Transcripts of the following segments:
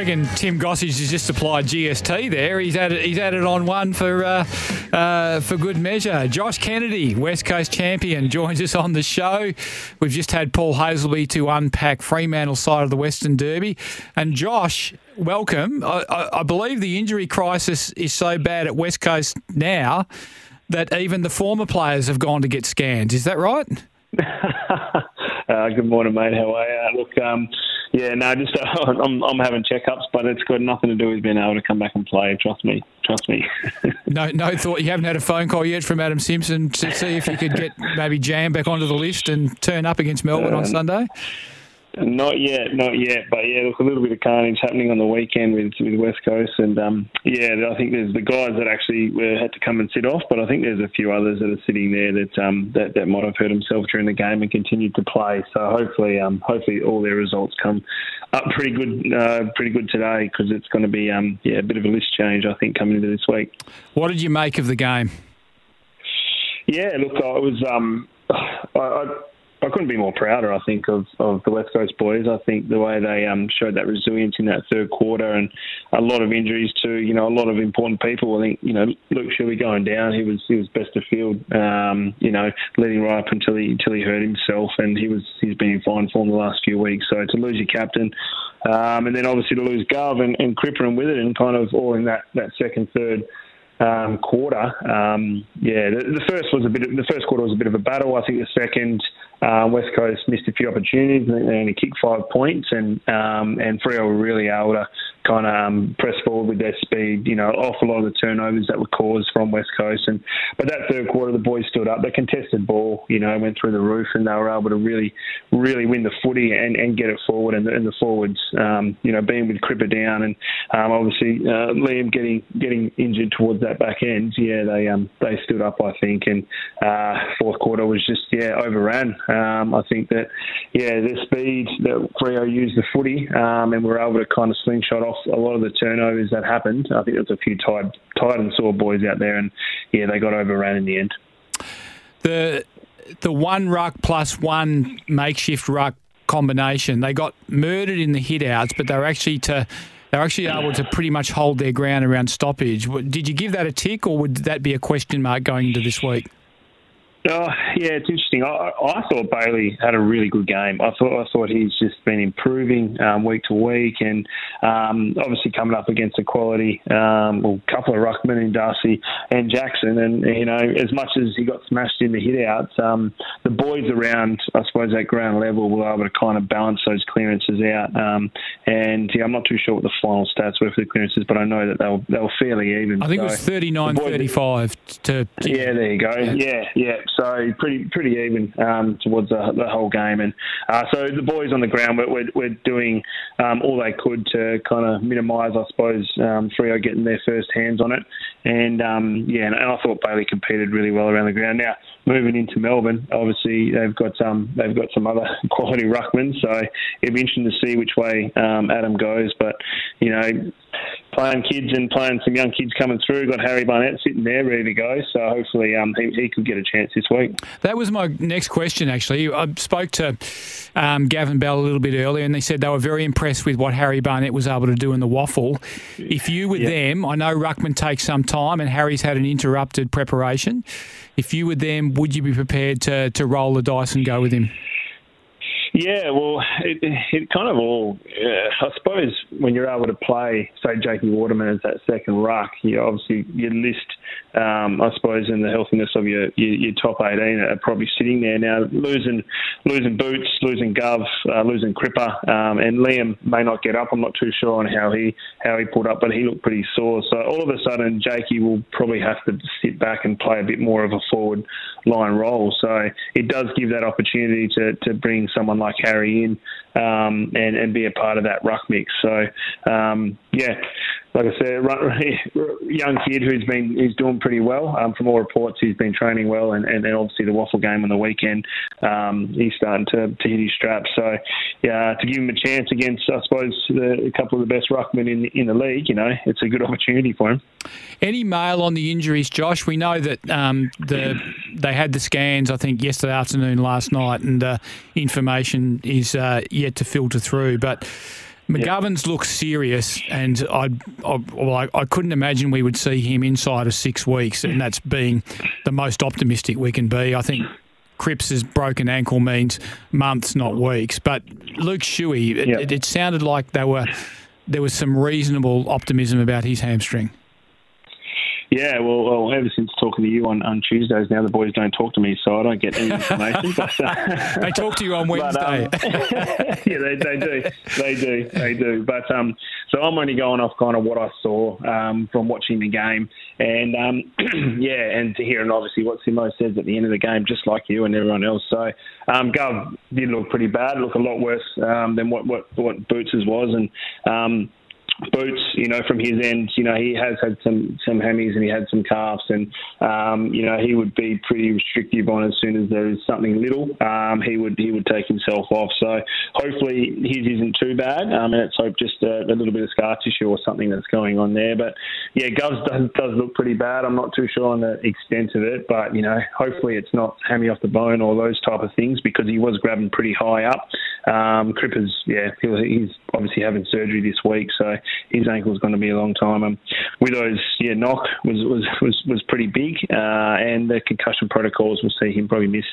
reckon Tim Gossage has just applied GST there. He's added he's added on one for uh, uh, for good measure. Josh Kennedy, West Coast champion, joins us on the show. We've just had Paul Hasleby to unpack Fremantle's side of the Western Derby, and Josh, welcome. I, I, I believe the injury crisis is so bad at West Coast now that even the former players have gone to get scans. Is that right? uh, good morning, mate. How are you? Look, um, yeah, no, just uh, I'm, I'm having checkups, but it's got nothing to do with being able to come back and play. Trust me, trust me. no, no thought. You haven't had a phone call yet from Adam Simpson to see if you could get maybe Jam back onto the list and turn up against Melbourne um, on Sunday. Not yet, not yet, but yeah, look, a little bit of carnage happening on the weekend with with West Coast, and um, yeah, I think there's the guys that actually uh, had to come and sit off, but I think there's a few others that are sitting there that um, that, that might have hurt themselves during the game and continued to play. So hopefully, um, hopefully all their results come up pretty good, uh, pretty good today because it's going to be um, yeah a bit of a list change I think coming into this week. What did you make of the game? Yeah, look, I was um, I, I I couldn't be more prouder. I think of, of the West Coast boys. I think the way they um, showed that resilience in that third quarter, and a lot of injuries to you know a lot of important people. I think you know Luke Shuey going down. He was he was best of field. Um, you know, leading right up until he until he hurt himself, and he was he's been in fine form the last few weeks. So to lose your captain, um, and then obviously to lose Gov and, and Cripper and with it, and kind of all in that that second third um, quarter. Um, yeah, the, the, first was a bit. Of, the first quarter was a bit of a battle. I think the second, uh, West Coast missed a few opportunities. And they only kicked five points, and um, and Freo were really able to kind of um, press forward with their speed. You know, off a lot of the turnovers that were caused from West Coast. And but that third quarter, the boys stood up. They contested ball, you know, went through the roof, and they were able to really, really win the footy and, and get it forward. And the, and the forwards, um, you know, being with Cripper down, and um, obviously uh, Liam getting getting injured towards that back end. Yeah, they um, they stood up, I think. And uh, fourth quarter was just yeah overran. Um, I think that yeah, the speed that Freo used the footy, um, and were able to kind of slingshot off a lot of the turnovers that happened. I think there was a few tired, tired and sore boys out there, and yeah, they got overran in the end. The the one ruck plus one makeshift ruck combination, they got murdered in the hitouts, but they were actually to they were actually able to pretty much hold their ground around stoppage. Did you give that a tick, or would that be a question mark going into this week? Oh, yeah, it's interesting. I, I thought Bailey had a really good game. I thought I thought he's just been improving um, week to week, and um, obviously coming up against a quality, um, well, couple of ruckmen in Darcy and Jackson. And you know, as much as he got smashed in the hitouts, um, the boys around, I suppose, at ground level were able to kind of balance those clearances out. Um, and yeah, I'm not too sure what the final stats were for the clearances, but I know that they were they were fairly even. I think so it was 39-35 to. Yeah, there you go. Yeah, yeah. yeah so pretty pretty even um, towards the, the, whole game. And uh, so the boys on the ground were, were, were doing um, all they could to kind of minimise, I suppose, um, Freo getting their first hands on it. And um, yeah, and I thought Bailey competed really well around the ground. Now moving into Melbourne, obviously they've got some they've got some other quality ruckmen, so it'll be interesting to see which way um, Adam goes. But you know playing kids and playing some young kids coming through. Got Harry Barnett sitting there ready to go. So hopefully um, he, he could get a chance this week. That was my next question, actually. I spoke to um, Gavin Bell a little bit earlier, and they said they were very impressed with what Harry Barnett was able to do in the WAFL. If you were them, I know Ruckman takes some time, and Harry's had an interrupted preparation. If you were them, would you be prepared to, to roll the dice and go with him? Yeah, well, it, it kind of all, uh, I suppose, when you're able to play, say, Jakey Waterman as that second ruck, you obviously you list, um, I suppose, in the healthiness of your, your, your top 18 are probably sitting there now. Losing losing Boots, losing Gov, uh, losing Cripper, um, and Liam may not get up. I'm not too sure on how he how he pulled up, but he looked pretty sore. So all of a sudden, Jakey will probably have to sit back and play a bit more of a forward line role. So it does give that opportunity to, to bring someone like Harry in um, and and be a part of that ruck mix. So um, yeah, like I said, young kid who's been he's doing pretty well. Um, from all reports, he's been training well, and, and, obviously the WAFL game on the weekend, um, he's starting to, to hit his straps. So, yeah, to give him a chance against, I suppose, the, a couple of the best ruckmen in in the league, you know, it's a good opportunity for him. Any mail on the injuries, Josh? We know that um, the they had the scans, I think, yesterday afternoon, last night, and uh, information is uh, yet to filter through, but. McGovern's yeah. looks serious, and I, I, well, I, couldn't imagine we would see him inside of six weeks, and that's being the most optimistic we can be. I think Cripps's broken ankle means months, not weeks. But Luke Shuey, it, it, it sounded like they were there was some reasonable optimism about his hamstring. Yeah, well, well, ever since talking to you on, on Tuesdays, now the boys don't talk to me, so I don't get any information. but, uh, they talk to you on Wednesday. But, um, yeah, they, they do, they do, they do. But um, so I'm only going off kind of what I saw um, from watching the game, and um, yeah, and to hear and obviously what Simo says at the end of the game, just like you and everyone else. So um, Gov did look pretty bad, look a lot worse um, than what what what Boots's was, and. Boots, you know, from his end, you know, he has had some some hammies and he had some calves, and um, you know, he would be pretty restrictive on as soon as there is something little, um, he would he would take himself off. So hopefully his isn't too bad, um, and let's hope just a, a, little bit of scar tissue or something that's going on there. But yeah, Govs does, does look pretty bad. I'm not too sure on the extent of it, but you know, hopefully it's not hammy off the bone or those type of things because he was grabbing pretty high up. Um, Crippers, yeah, he was, he's obviously having surgery this week, so his ankle is going to be a long time. Um, those, yeah, knock was was was, was pretty big, uh, and the concussion protocols will see him probably miss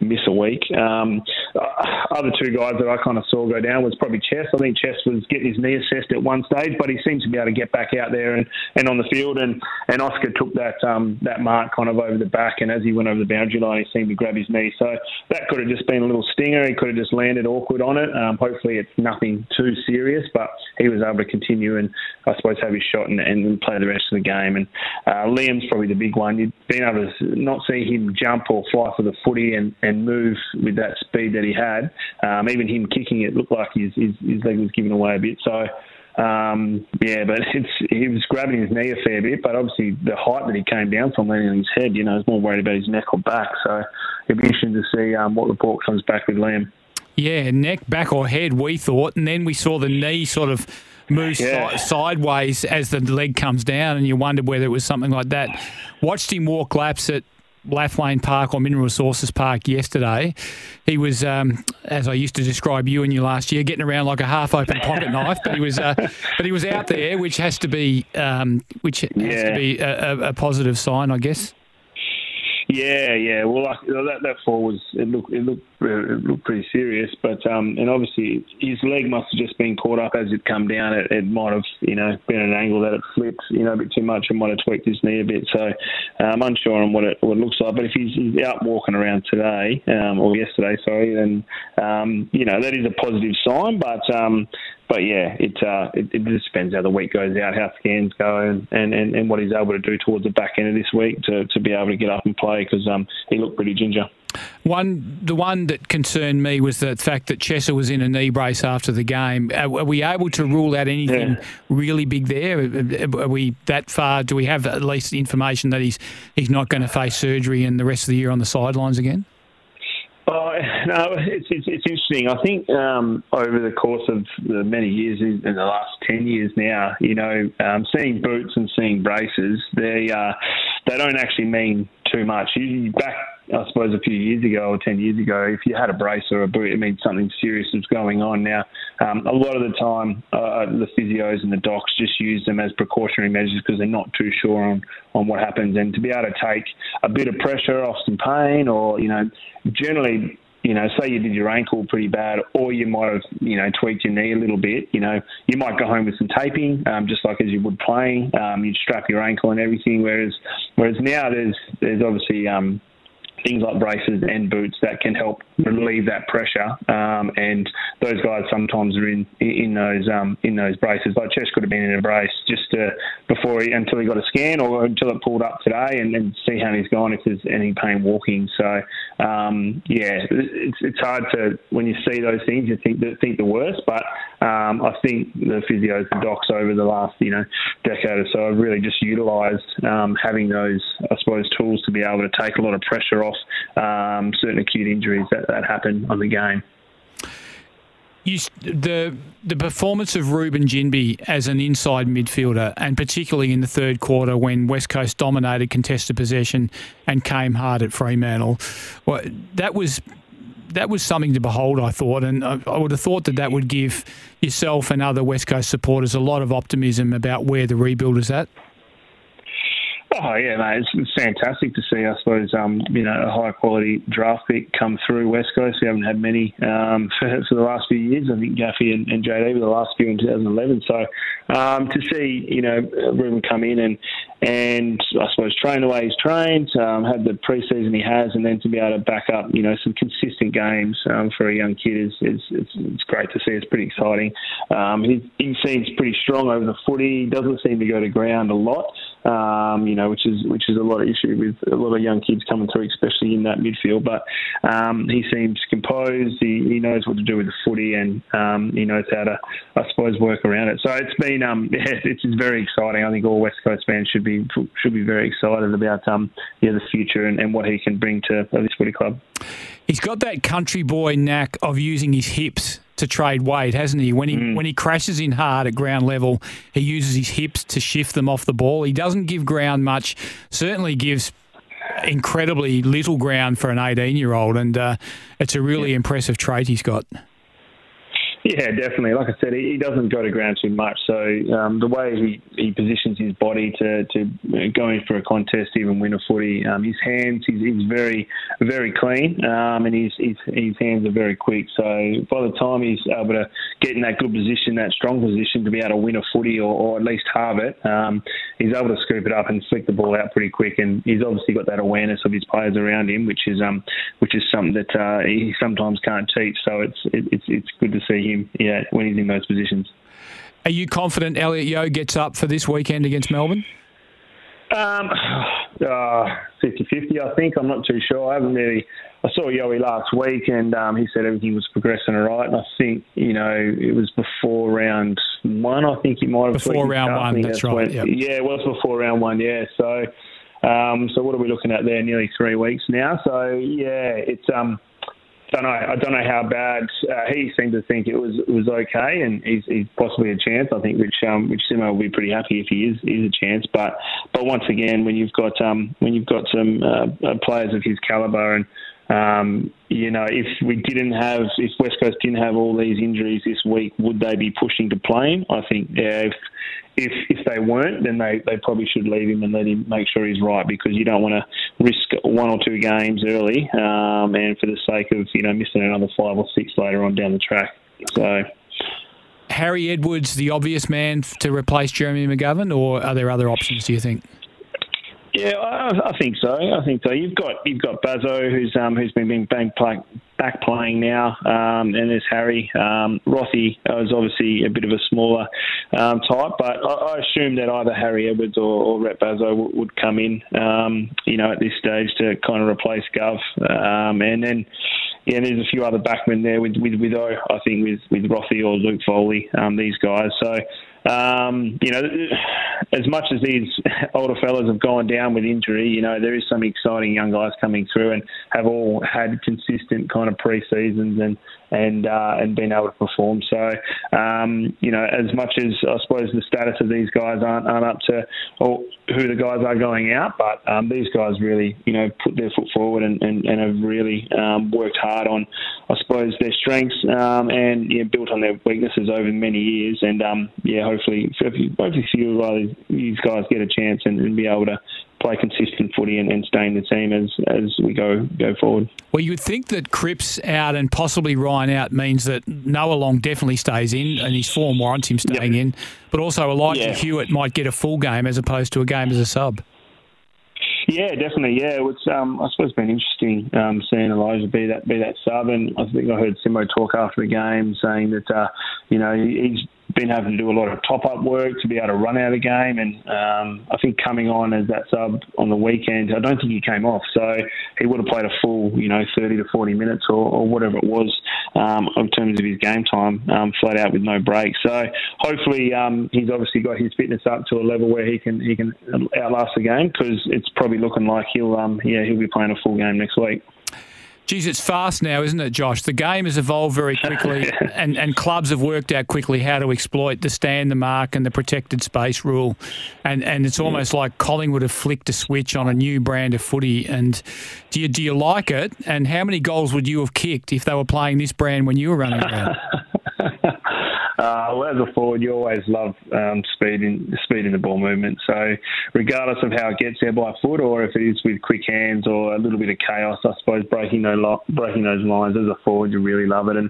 miss a week. Um, uh, other two guys that I kind of saw go down was probably Chess. I think Chess was getting his knee assessed at one stage, but he seems to be able to get back out there and, and on the field. And, and Oscar took that um, that mark kind of over the back, and as he went over the boundary line, he seemed to grab his knee. So that could have just been a little stinger. He could have just landed awkward on it. Um, hopefully, it's nothing too serious, but he was able to continue and I suppose have his shot and, and play the rest of the game. And uh, Liam's probably the big one. You've been able to not see him jump or fly for the footy and, and move with that speed that he had. Um, even him kicking it looked like his, his, his leg was giving away a bit. So. Um, yeah, but it's he was grabbing his knee a fair bit, but obviously the height that he came down from landing on his head, you know, is more worried about his neck or back. So it'd be interesting to see um, what report comes back with Liam. Yeah, neck, back, or head, we thought, and then we saw the knee sort of move yeah. si- sideways as the leg comes down, and you wondered whether it was something like that. Watched him walk laps at Lathlain Park or Mineral Resources Park yesterday. He was, um, as I used to describe you and you last year, getting around like a half-open pocket knife. But he was, uh, but he was out there, which has to be, um, which has yeah. to be a, a, positive sign, I guess. Yeah, yeah. Well, like, that that fall was it looked it looked it looked pretty serious, but um, and obviously his leg must have just been caught up as it come down. It, it might have you know been an angle that it flipped you know a bit too much and might have tweaked his knee a bit. So I'm unsure on what it what it looks like. But if he's, he's out walking around today um, or yesterday, sorry, then um, you know that is a positive sign. But um, but yeah, it, uh, it, it just depends how the week goes out, how scans go, and, and, and, and what he's able to do towards the back end of this week to, to be able to get up and play because um, he looked pretty ginger. One, the one that concerned me was the fact that Chesser was in a knee brace after the game. Are, are we able to rule out anything yeah. really big there? Are we that far? Do we have at least information that he's he's not going to face surgery and the rest of the year on the sidelines again? Oh, no, it's, it's, it's interesting. I think um, over the course of the many years, in the last ten years now, you know, um, seeing boots and seeing braces, they uh, they don't actually mean too much. You, back I suppose a few years ago or 10 years ago, if you had a brace or a boot, it means something serious was going on. Now, um, a lot of the time, uh, the physios and the docs just use them as precautionary measures because they're not too sure on, on what happens. And to be able to take a bit of pressure off some pain or, you know, generally you know, say you did your ankle pretty bad, or you might have, you know, tweaked your knee a little bit. You know, you might go home with some taping, um, just like as you would playing. Um, you'd strap your ankle and everything. Whereas, whereas now there's there's obviously um, things like braces and boots that can help relieve that pressure. Um, and those guys sometimes are in in those um, in those braces. Like Chess could have been in a brace just to, before he, until he got a scan or until it pulled up today, and, and see how he's gone if there's any pain walking. So um, yeah, it's it's hard to when you see those things you think think the worst, but um, I think the physios and docs over the last you know decade or so have really just utilised um, having those I suppose tools to be able to take a lot of pressure off um, certain acute injuries that, that happen on the game. You, the the performance of Reuben Ginbey as an inside midfielder, and particularly in the third quarter when West Coast dominated contested possession and came hard at Fremantle, well, that was that was something to behold, I thought, and I, I, would have thought that that would give yourself and other West Coast supporters a lot of optimism about where the rebuild is at. Oh yeah, mate, it's, fantastic to see. I suppose um, you know a high quality draft pick come through West Coast. We haven't had many um, for, for, the last few years. I think Gaffy and, and JD were the last few in 2011. So um, to see you know Reuben come in and and I suppose train the way he's trained, um, have the preseason he has, and then to be able to back up you know some consistent games um, for a young kid is, is it's, it's, great to see. It's pretty exciting. Um, he, he seems pretty strong over the footy. He doesn't seem to go to ground a lot. Um, you know, which is which is a lot of issue with a lot of young kids coming through, especially in that midfield. But um, he seems composed. He, he knows what to do with the footy, and um, he knows how to, I suppose, work around it. So it's been, um, yeah, it's very exciting. I think all West Coast fans should be should be very excited about um, yeah, the future and, and what he can bring to this footy club. He's got that country boy knack of using his hips to trade weight, hasn't he? When he mm. when he crashes in hard at ground level, he uses his hips to shift them off the ball. He doesn't give ground much. Certainly gives incredibly little ground for an 18 year old, and uh, it's a really yeah. impressive trait he's got. Yeah, definitely. Like I said, he, doesn't go to ground too much. So um, the way he, he positions his body to, to go in for a contest, even win a footy, um, his hands, he's, he's very, very clean, um, and his, his, his hands are very quick. So by the time he's able to get in that good position, that strong position to be able to win a footy or, or at least halve it, um, he's able to scoop it up and flick the ball out pretty quick. And he's obviously got that awareness of his players around him, which is um, which is something that uh, he sometimes can't teach. So it's it, it's it's good to see him yeah, when he's in those positions. Are you confident Elliot Yeo gets up for this weekend against Melbourne? Um, uh, 50-50, I think. I'm not too sure. I haven't really. I saw Yoey last week, and um, he said everything was progressing all right. And I think you know it was before round one. I think he might have before round one. That's, that's right. Yep. Yeah, it was before round one. Yeah, so. Um, so what are we looking at there? Nearly three weeks now. So yeah, it's um, don't know. I don't know how bad uh, he seemed to think it was it was okay, and he's, he's possibly a chance. I think which um, Simo will be pretty happy if he is is a chance. But but once again, when you've got um, when you've got some uh, uh players of his caliber and um, you know, if we didn't have, if West Coast didn't have all these injuries this week, would they be pushing to play him? I think, yeah, if if if they weren't, then they, they probably should leave him and let him make sure he's right because you don't want to risk one or two games early, um, and for the sake of you know missing another five or six later on down the track. So. Harry Edwards, the obvious man to replace Jeremy McGovern, or are there other options? Do you think? Yeah, I, I think so. I think so. You've got you've got Bazzo, who's um, who's been being back, back playing now, um, and there's Harry. Um, Rothy is obviously a bit of a smaller um, type, but I, I assume that either Harry Edwards or, or Rhett Bazzo would, would come in, um, you know, at this stage to kind of replace Gov, um, and then yeah, there's a few other backmen there with with with O, I think with with Rothy or Luke Foley, um, these guys. So um, you know, as much as these older fellas have gone down with injury, you know, there is some exciting young guys coming through and have all had consistent kind of pre-seasons and and uh, and been able to perform. So, um, you know, as much as I suppose the status of these guys aren't, aren't up to or who the guys are going out, but um, these guys really, you know, put their foot forward and, and, and have really um, worked hard on, I suppose, their strengths um, and built on their weaknesses over many years. And um, yeah, hopefully, hopefully, few these guys get a chance and, and be able to play consistent footy and, and stay in the team as as we go go forward. Well, you would think that Cripps out and possibly Ryan out means that Noah Long definitely stays in, and his form warrants him staying yep. in. But also, Elijah yeah. Hewett might get a full game as opposed to a game as a sub. Yeah, definitely. Yeah, it's um, I suppose it's been interesting um, seeing Elijah be that be that sub, and I think I heard Simo talk after the game saying that uh, you know he's been having to do a lot of top up work to be able to run out of game. And um, I think coming on as that sub on the weekend, I don't think he came off. So he would have played a full, you know, 30 to 40 minutes or, or whatever it was um, in terms of his game time, um, flat out with no break. So hopefully um, he's obviously got his fitness up to a level where he can he can outlast the game because it's probably looking like he'll um, yeah he'll be playing a full game next week. Geez, it's fast now, isn't it, Josh? The game has evolved very quickly, and, and clubs have worked out quickly how to exploit the stand the mark and the protected space rule. And and it's almost like Collingwood have flicked a switch on a new brand of footy. And do you, do you like it? And how many goals would you have kicked if they were playing this brand when you were running around? Uh, well, as a forward, you always love um, speed in speed in the ball movement. So, regardless of how it gets there by foot, or if it is with quick hands or a little bit of chaos, I suppose breaking those breaking those lines as a forward, you really love it. And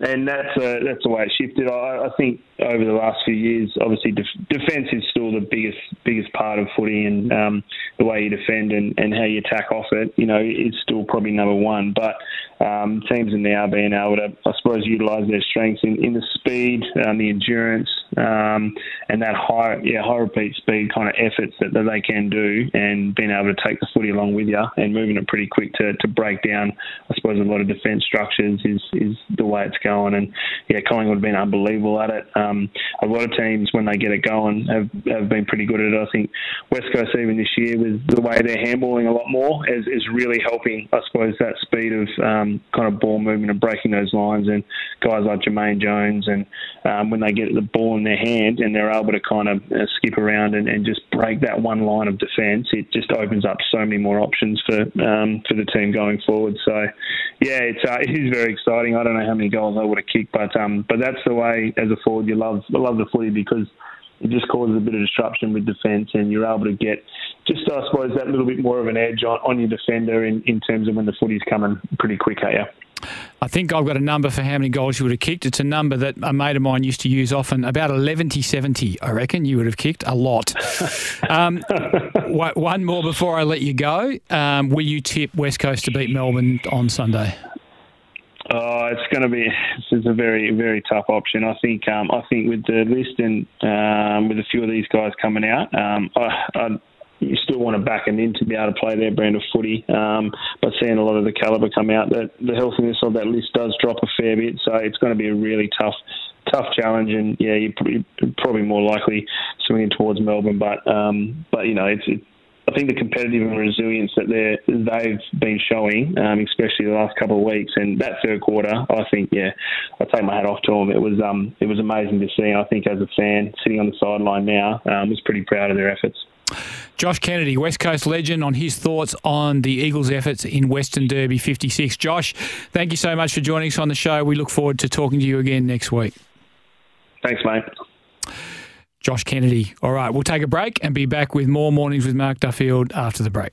and that's uh, that's the way it shifted. I, I, think over the last few years, obviously def- defence is still the biggest biggest part of footy, and um, the way you defend and, and how you attack off it, you know, is still probably number one. But um, teams are now being able to, I suppose, utilise their strengths in, in the speed, um, the endurance, um, and that high yeah high repeat speed kind of efforts that, that they can do, and being able to take the footy along with you and moving it pretty quick to, to break down, I suppose, a lot of defence structures is is the way it's going. And yeah, Collingwood have been unbelievable at it. Um, a lot of teams, when they get it going, have, have been pretty good at it. I think West Coast, even this year, with the way they're handballing a lot more, is, is really helping, I suppose, that speed of um, kind of ball movement and breaking those lines. And guys like Jamaine Jones, and um, when they get the ball in their hand and they're able to kind of uh, skip around and, and just break that one line of defence, it just opens up so many more options for um, for the team going forward. So, yeah, it's uh, it is very exciting. I don't know how many goals I would have kicked, but um, but that's the way as a forward you love love the footy because it just causes a bit of disruption with defence, and you're able to get just I suppose that little bit more of an edge on, on your defender in, in terms of when the footy's coming pretty quick at you. I think I've got a number for how many goals you would have kicked. It's a number that a mate of mine used to use often, about 11 70, I reckon you would have kicked a lot. um, one more before I let you go. Um, will you tip West Coast to beat Melbourne on Sunday? Oh, it's going to be it's a very very tough option. I think um, I think with the list and um, with a few of these guys coming out, um, I, I you still want to back them in to be able to play their brand of footy. Um, but seeing a lot of the calibre come out, that the healthiness of that list does drop a fair bit. So it's going to be a really tough, tough challenge. And yeah, you're probably more likely swinging towards Melbourne. But um, but you know, it's, I think the competitive and resilience that they they've been showing, um, especially the last couple of weeks, and that third quarter, I think, yeah, I take my hat off to them. It was um, it was amazing to see. I think as a fan sitting on the sideline now, um, was pretty proud of their efforts. Josh Kennedy, West Coast legend, on his thoughts on the Eagles' efforts in Western Derby 56. Josh, thank you so much for joining us on the show. We look forward to talking to you again next week. Thanks, mate. Josh Kennedy. All right, we'll take a break and be back with more mornings with Mark Duffield after the break.